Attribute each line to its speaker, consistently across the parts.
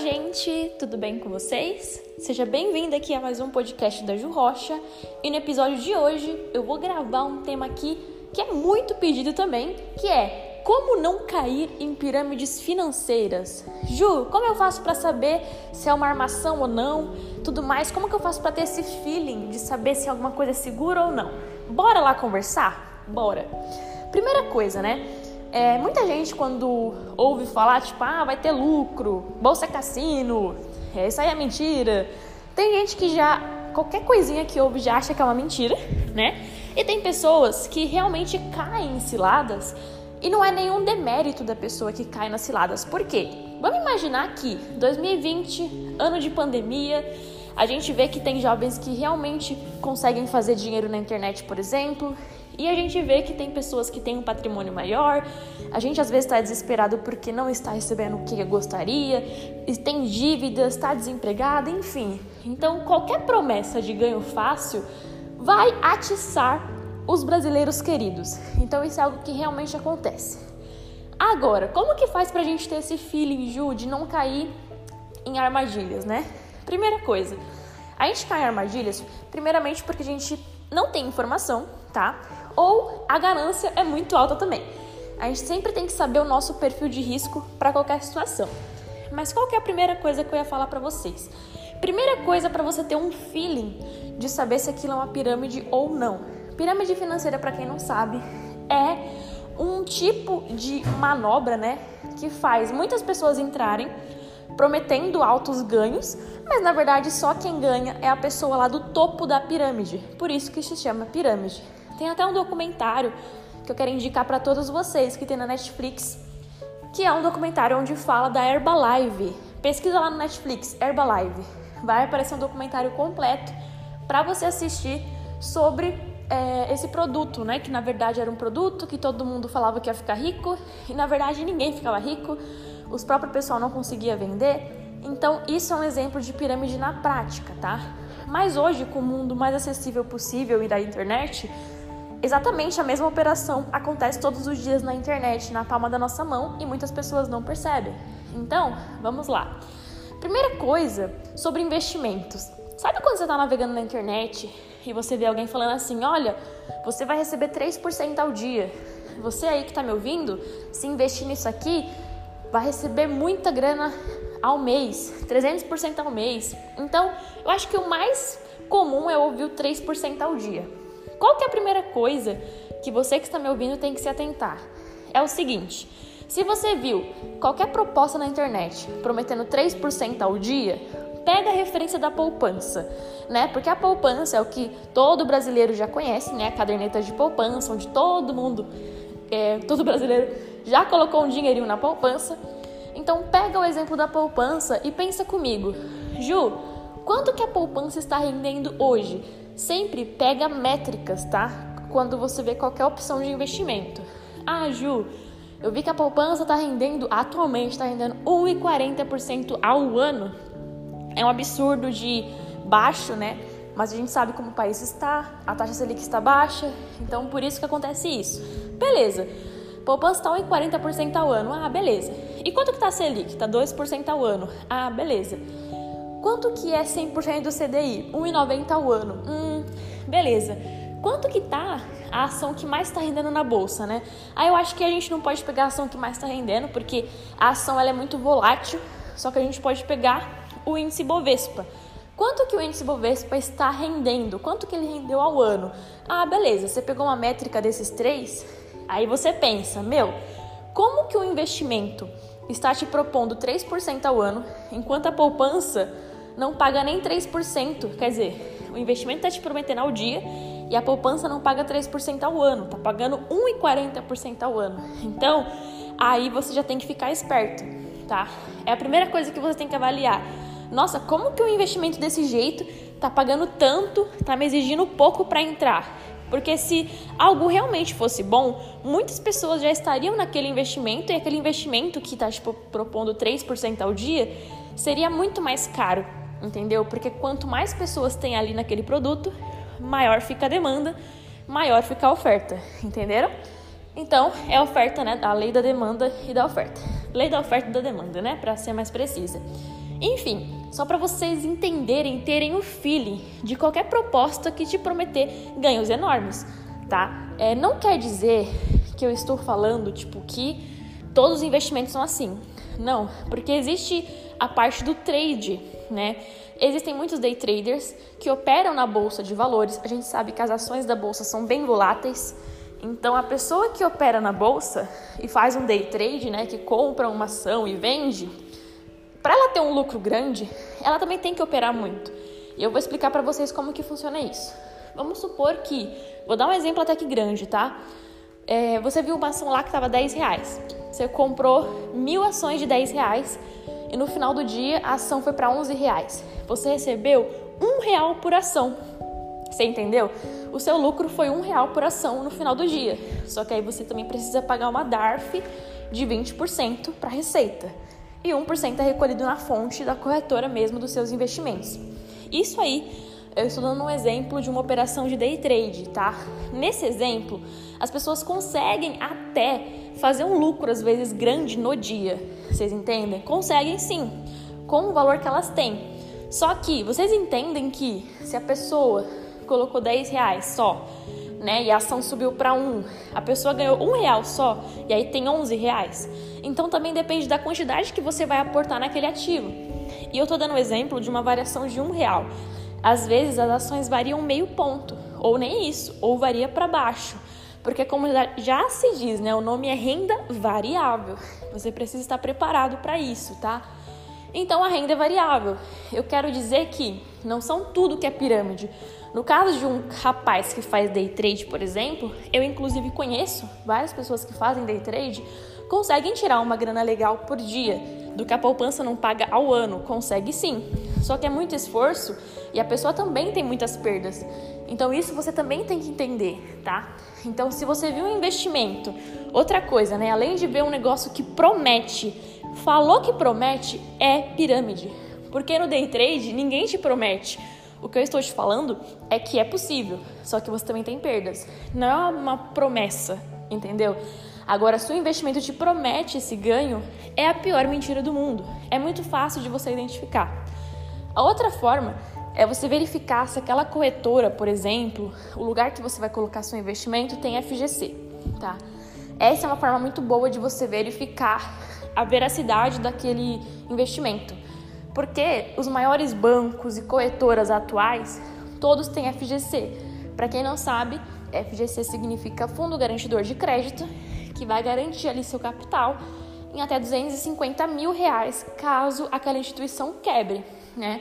Speaker 1: Gente! Tudo bem com vocês? Seja bem-vindo aqui a mais um podcast da Ju Rocha. E no episódio de hoje eu vou gravar um tema aqui que é muito pedido também, que é como não cair em pirâmides financeiras. Ju, como eu faço para saber se é uma armação ou não? Tudo mais, como que eu faço para ter esse feeling de saber se alguma coisa é segura ou não? Bora lá conversar? Bora. Primeira coisa, né? É, muita gente quando ouve falar, tipo, ah, vai ter lucro, bolsa é cassino, é, isso aí é mentira. Tem gente que já, qualquer coisinha que ouve já acha que é uma mentira, né? E tem pessoas que realmente caem em ciladas e não é nenhum demérito da pessoa que cai nas ciladas. Por quê? Vamos imaginar que 2020, ano de pandemia, a gente vê que tem jovens que realmente conseguem fazer dinheiro na internet, por exemplo, e a gente vê que tem pessoas que têm um patrimônio maior, a gente às vezes está desesperado porque não está recebendo o que gostaria, tem dívidas, está desempregado, enfim. Então, qualquer promessa de ganho fácil vai atiçar os brasileiros queridos. Então, isso é algo que realmente acontece. Agora, como que faz pra gente ter esse feeling, Ju, de não cair em armadilhas, né? Primeira coisa, a gente cai em armadilhas, primeiramente porque a gente não tem informação, tá? Ou a ganância é muito alta também. A gente sempre tem que saber o nosso perfil de risco para qualquer situação. Mas qual que é a primeira coisa que eu ia falar para vocês? Primeira coisa para você ter um feeling de saber se aquilo é uma pirâmide ou não. Pirâmide financeira, para quem não sabe, é um tipo de manobra, né, que faz muitas pessoas entrarem prometendo altos ganhos, mas na verdade só quem ganha é a pessoa lá do topo da pirâmide. Por isso que se chama pirâmide. Tem até um documentário que eu quero indicar para todos vocês que tem na Netflix, que é um documentário onde fala da Herbalife. Pesquisa lá no Netflix, Herbalife. Vai aparecer um documentário completo para você assistir sobre é, esse produto, né? Que na verdade era um produto que todo mundo falava que ia ficar rico e na verdade ninguém ficava rico os próprios pessoal não conseguia vender. Então, isso é um exemplo de pirâmide na prática, tá? Mas hoje, com o mundo mais acessível possível e da internet, exatamente a mesma operação acontece todos os dias na internet, na palma da nossa mão, e muitas pessoas não percebem. Então, vamos lá. Primeira coisa sobre investimentos. Sabe quando você está navegando na internet e você vê alguém falando assim: olha, você vai receber 3% ao dia. Você aí que está me ouvindo, se investir nisso aqui, vai receber muita grana ao mês, 300% ao mês. Então, eu acho que o mais comum é ouvir o 3% ao dia. Qual que é a primeira coisa que você que está me ouvindo tem que se atentar? É o seguinte: se você viu qualquer proposta na internet prometendo 3% ao dia, pega a referência da poupança, né? Porque a poupança é o que todo brasileiro já conhece, né? A caderneta de poupança, onde todo mundo, é, todo brasileiro já colocou um dinheirinho na poupança? Então pega o exemplo da poupança e pensa comigo. Ju, quanto que a poupança está rendendo hoje? Sempre pega métricas, tá? Quando você vê qualquer opção de investimento. Ah, Ju, eu vi que a poupança está rendendo, atualmente está rendendo 1,40% ao ano. É um absurdo de baixo, né? Mas a gente sabe como o país está, a taxa Selic está baixa, então por isso que acontece isso. Beleza. Poupança está em 40% ao ano. Ah, beleza. E quanto que está a Selic? Está 2% ao ano. Ah, beleza. Quanto que é 100% do CDI? 1,90 ao ano. Hum, beleza. Quanto que tá a ação que mais está rendendo na bolsa, né? Aí eu acho que a gente não pode pegar a ação que mais está rendendo, porque a ação ela é muito volátil, só que a gente pode pegar o índice Bovespa. Quanto que o índice Bovespa está rendendo? Quanto que ele rendeu ao ano? Ah, beleza. Você pegou uma métrica desses três, Aí você pensa, meu, como que o investimento está te propondo 3% ao ano, enquanto a poupança não paga nem 3%? Quer dizer, o investimento está te prometendo ao dia e a poupança não paga 3% ao ano, está pagando 1,40% ao ano. Então, aí você já tem que ficar esperto, tá? É a primeira coisa que você tem que avaliar. Nossa, como que um investimento desse jeito está pagando tanto, está me exigindo pouco para entrar? Porque se algo realmente fosse bom, muitas pessoas já estariam naquele investimento e aquele investimento que está tipo, propondo 3% ao dia seria muito mais caro, entendeu? Porque quanto mais pessoas tem ali naquele produto, maior fica a demanda, maior fica a oferta, entenderam? Então, é a oferta, né? A lei da demanda e da oferta. Lei da oferta e da demanda, né? Para ser mais precisa. Enfim, só para vocês entenderem, terem o um feeling de qualquer proposta que te prometer ganhos enormes, tá? É, não quer dizer que eu estou falando, tipo, que todos os investimentos são assim. Não, porque existe a parte do trade, né? Existem muitos day traders que operam na bolsa de valores. A gente sabe que as ações da bolsa são bem voláteis. Então, a pessoa que opera na bolsa e faz um day trade, né, que compra uma ação e vende, para ela ter um lucro grande, ela também tem que operar muito. E eu vou explicar para vocês como que funciona isso. Vamos supor que, vou dar um exemplo até que grande, tá? É, você viu uma ação lá que estava 10 reais. Você comprou mil ações de 10 reais e no final do dia a ação foi para 11 reais. Você recebeu um real por ação. Você entendeu? O seu lucro foi um real por ação no final do dia. Só que aí você também precisa pagar uma DARF de 20% para a receita e 1% é recolhido na fonte da corretora mesmo dos seus investimentos. Isso aí, eu estou dando um exemplo de uma operação de day trade, tá? Nesse exemplo, as pessoas conseguem até fazer um lucro às vezes grande no dia. Vocês entendem? Conseguem sim, com o valor que elas têm. Só que vocês entendem que se a pessoa colocou 10 reais só, né, e a ação subiu para 1, a pessoa ganhou um real só e aí tem 11 reais. Então também depende da quantidade que você vai aportar naquele ativo. E eu estou dando o um exemplo de uma variação de um real. Às vezes as ações variam meio ponto, ou nem isso, ou varia para baixo. Porque como já se diz, né, o nome é renda variável. Você precisa estar preparado para isso, tá? Então a renda é variável. Eu quero dizer que não são tudo que é pirâmide. No caso de um rapaz que faz day trade, por exemplo, eu inclusive conheço várias pessoas que fazem day trade, conseguem tirar uma grana legal por dia, do que a poupança não paga ao ano. Consegue sim. Só que é muito esforço e a pessoa também tem muitas perdas. Então isso você também tem que entender, tá? Então se você viu um investimento, outra coisa, né? Além de ver um negócio que promete, falou que promete, é pirâmide. Porque no day trade ninguém te promete. O que eu estou te falando é que é possível, só que você também tem perdas. Não é uma promessa, entendeu? Agora, se o investimento te promete esse ganho, é a pior mentira do mundo. É muito fácil de você identificar. A outra forma é você verificar se aquela corretora, por exemplo, o lugar que você vai colocar seu investimento tem FGC, tá? Essa é uma forma muito boa de você verificar a veracidade daquele investimento. Porque os maiores bancos e corretoras atuais, todos têm FGC. Para quem não sabe, FGC significa Fundo Garantidor de Crédito que vai garantir ali seu capital em até 250 mil reais caso aquela instituição quebre, né?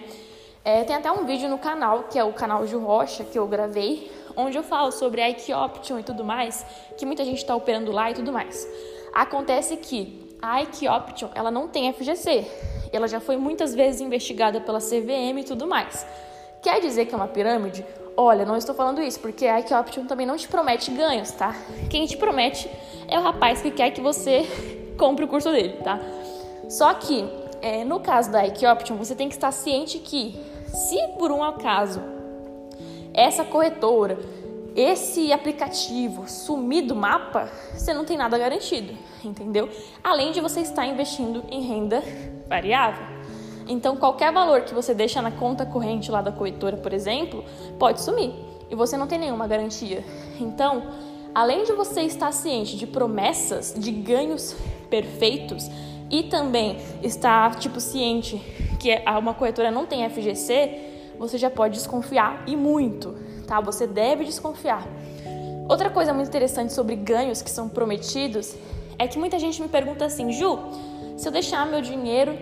Speaker 1: É, tem até um vídeo no canal, que é o canal de Rocha, que eu gravei, onde eu falo sobre a Ike Option e tudo mais, que muita gente está operando lá e tudo mais. Acontece que a Ike Option, ela não tem FGC, ela já foi muitas vezes investigada pela CVM e tudo mais. Quer dizer que é uma pirâmide? Olha, não estou falando isso, porque a Ike Option também não te promete ganhos, tá? Quem te promete é o rapaz que quer que você compre o curso dele, tá? Só que, é, no caso da Ike Option, você tem que estar ciente que, se por um acaso essa corretora, esse aplicativo sumir do mapa, você não tem nada garantido, entendeu? Além de você estar investindo em renda variável. Então, qualquer valor que você deixa na conta corrente lá da corretora, por exemplo, pode sumir e você não tem nenhuma garantia. Então, além de você estar ciente de promessas, de ganhos perfeitos e também estar tipo ciente que uma corretora não tem FGC, você já pode desconfiar e muito, tá? Você deve desconfiar. Outra coisa muito interessante sobre ganhos que são prometidos é que muita gente me pergunta assim, Ju, se eu deixar meu dinheiro,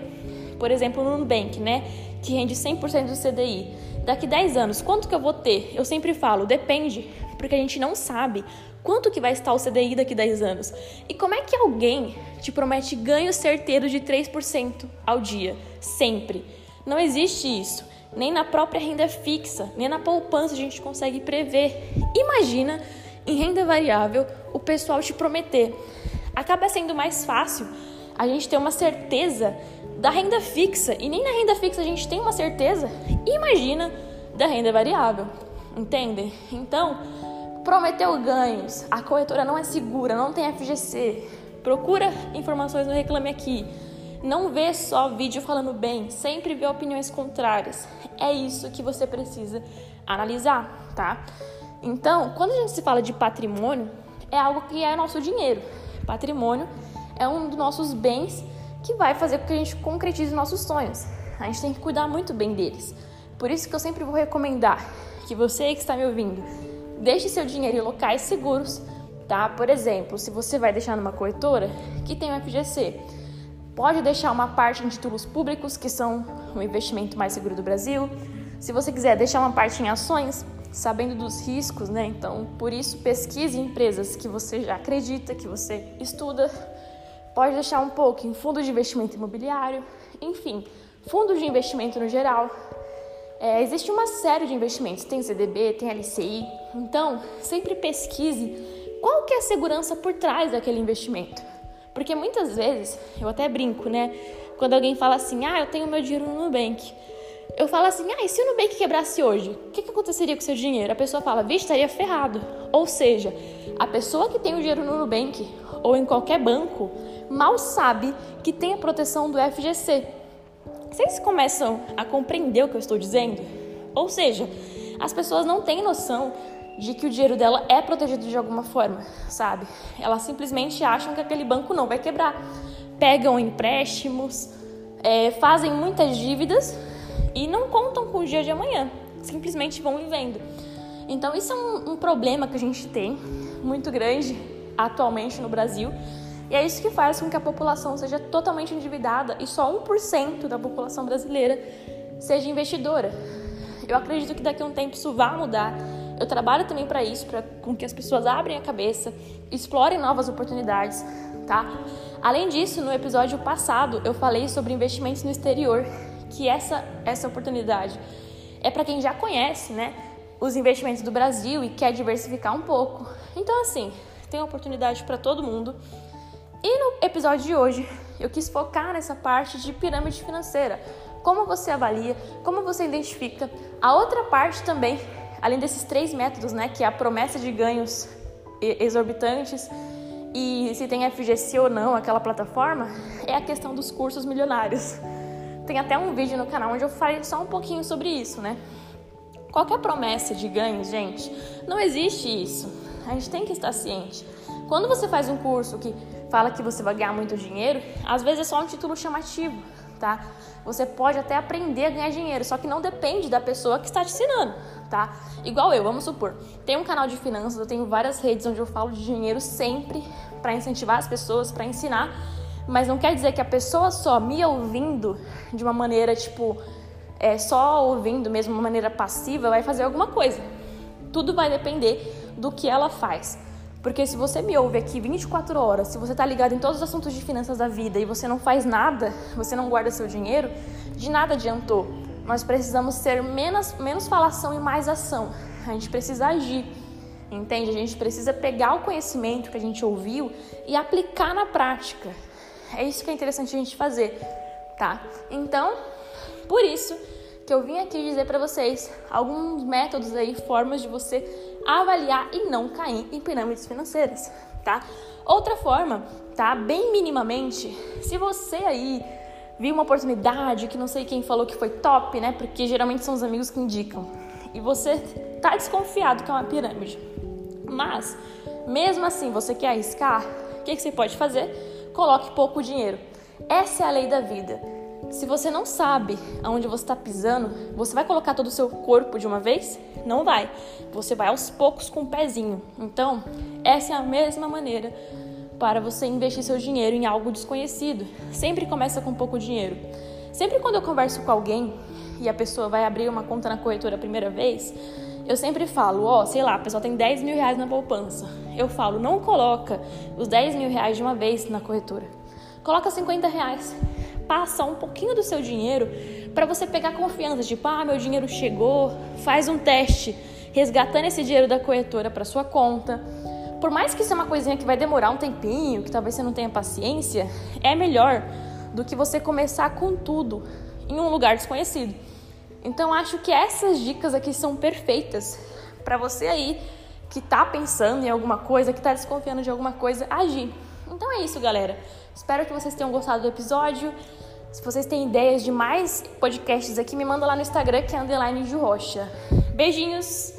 Speaker 1: por exemplo, no Nubank, né, que rende 100% do CDI, daqui 10 anos, quanto que eu vou ter? Eu sempre falo, depende, porque a gente não sabe quanto que vai estar o CDI daqui 10 anos. E como é que alguém te promete ganho certeiro de 3% ao dia, sempre? Não existe isso. Nem na própria renda fixa, nem na poupança a gente consegue prever. Imagina em renda variável o pessoal te prometer. Acaba sendo mais fácil a gente ter uma certeza da renda fixa e nem na renda fixa a gente tem uma certeza. Imagina da renda variável, entende? Então, prometeu ganhos, a corretora não é segura, não tem FGC, procura informações no Reclame Aqui. Não vê só vídeo falando bem, sempre vê opiniões contrárias. É isso que você precisa analisar, tá? Então, quando a gente se fala de patrimônio, é algo que é nosso dinheiro. Patrimônio é um dos nossos bens que vai fazer com que a gente concretize nossos sonhos. A gente tem que cuidar muito bem deles. Por isso que eu sempre vou recomendar que você que está me ouvindo, deixe seu dinheiro em locais seguros, tá? Por exemplo, se você vai deixar numa corretora que tem o FGC, pode deixar uma parte em títulos públicos, que são o investimento mais seguro do Brasil. Se você quiser deixar uma parte em ações, sabendo dos riscos, né? Então, por isso, pesquise em empresas que você já acredita, que você estuda. Pode deixar um pouco em fundos de investimento imobiliário, enfim, fundos de investimento no geral. É, existe uma série de investimentos, tem CDB, tem LCI. Então, sempre pesquise qual que é a segurança por trás daquele investimento. Porque muitas vezes, eu até brinco, né? Quando alguém fala assim, ah, eu tenho meu dinheiro no Nubank. Eu falo assim, ah, e se o Nubank quebrasse hoje? O que, que aconteceria com o seu dinheiro? A pessoa fala, vixe, estaria ferrado. Ou seja, a pessoa que tem o dinheiro no Nubank ou em qualquer banco mal sabe que tem a proteção do FGC, vocês começam a compreender o que eu estou dizendo? Ou seja, as pessoas não têm noção de que o dinheiro dela é protegido de alguma forma, sabe? Elas simplesmente acham que aquele banco não vai quebrar. Pegam empréstimos, é, fazem muitas dívidas e não contam com o dia de amanhã. Simplesmente vão vivendo. Então, isso é um, um problema que a gente tem muito grande atualmente no Brasil e é isso que faz com que a população seja totalmente endividada e só 1% da população brasileira seja investidora. Eu acredito que daqui a um tempo isso vai mudar. Eu trabalho também para isso, para com que as pessoas abrem a cabeça, explorem novas oportunidades, tá? Além disso, no episódio passado eu falei sobre investimentos no exterior, que essa essa oportunidade é para quem já conhece, né, os investimentos do Brasil e quer diversificar um pouco. Então assim, tem oportunidade para todo mundo. E no episódio de hoje, eu quis focar nessa parte de pirâmide financeira. Como você avalia, como você identifica. A outra parte também, além desses três métodos, né, que é a promessa de ganhos exorbitantes e se tem FGC ou não aquela plataforma, é a questão dos cursos milionários. Tem até um vídeo no canal onde eu falei só um pouquinho sobre isso, né? Qualquer promessa de ganhos, gente, não existe isso. A gente tem que estar ciente. Quando você faz um curso que fala que você vai ganhar muito dinheiro, às vezes é só um título chamativo, tá? Você pode até aprender a ganhar dinheiro, só que não depende da pessoa que está te ensinando, tá? Igual eu, vamos supor, tem um canal de finanças, eu tenho várias redes onde eu falo de dinheiro sempre para incentivar as pessoas, para ensinar, mas não quer dizer que a pessoa só me ouvindo de uma maneira tipo é só ouvindo mesmo, uma maneira passiva, vai fazer alguma coisa. Tudo vai depender do que ela faz. Porque se você me ouve aqui 24 horas, se você está ligado em todos os assuntos de finanças da vida e você não faz nada, você não guarda seu dinheiro, de nada adiantou. Nós precisamos ser menos, menos falação e mais ação. A gente precisa agir, entende? A gente precisa pegar o conhecimento que a gente ouviu e aplicar na prática. É isso que é interessante a gente fazer, tá? Então, por isso que eu vim aqui dizer para vocês alguns métodos aí, formas de você avaliar e não cair em pirâmides financeiras, tá? Outra forma, tá? Bem minimamente, se você aí viu uma oportunidade que não sei quem falou que foi top, né? Porque geralmente são os amigos que indicam. E você tá desconfiado que é uma pirâmide. Mas, mesmo assim, você quer arriscar, o que, que você pode fazer? Coloque pouco dinheiro. Essa é a lei da vida. Se você não sabe aonde você está pisando, você vai colocar todo o seu corpo de uma vez? Não vai. Você vai aos poucos com o pezinho. Então, essa é a mesma maneira para você investir seu dinheiro em algo desconhecido. Sempre começa com pouco dinheiro. Sempre quando eu converso com alguém e a pessoa vai abrir uma conta na corretora a primeira vez, eu sempre falo, ó, oh, sei lá, a pessoa tem 10 mil reais na poupança. Eu falo, não coloca os 10 mil reais de uma vez na corretora. Coloca 50 reais passa um pouquinho do seu dinheiro para você pegar confiança, tipo, ah, meu dinheiro chegou, faz um teste, resgatando esse dinheiro da corretora para sua conta. Por mais que isso é uma coisinha que vai demorar um tempinho, que talvez você não tenha paciência, é melhor do que você começar com tudo em um lugar desconhecido. Então acho que essas dicas aqui são perfeitas para você aí que está pensando em alguma coisa, que está desconfiando de alguma coisa, agir. Então é isso, galera. Espero que vocês tenham gostado do episódio. Se vocês têm ideias de mais podcasts aqui, me manda lá no Instagram que é underline de rocha. Beijinhos!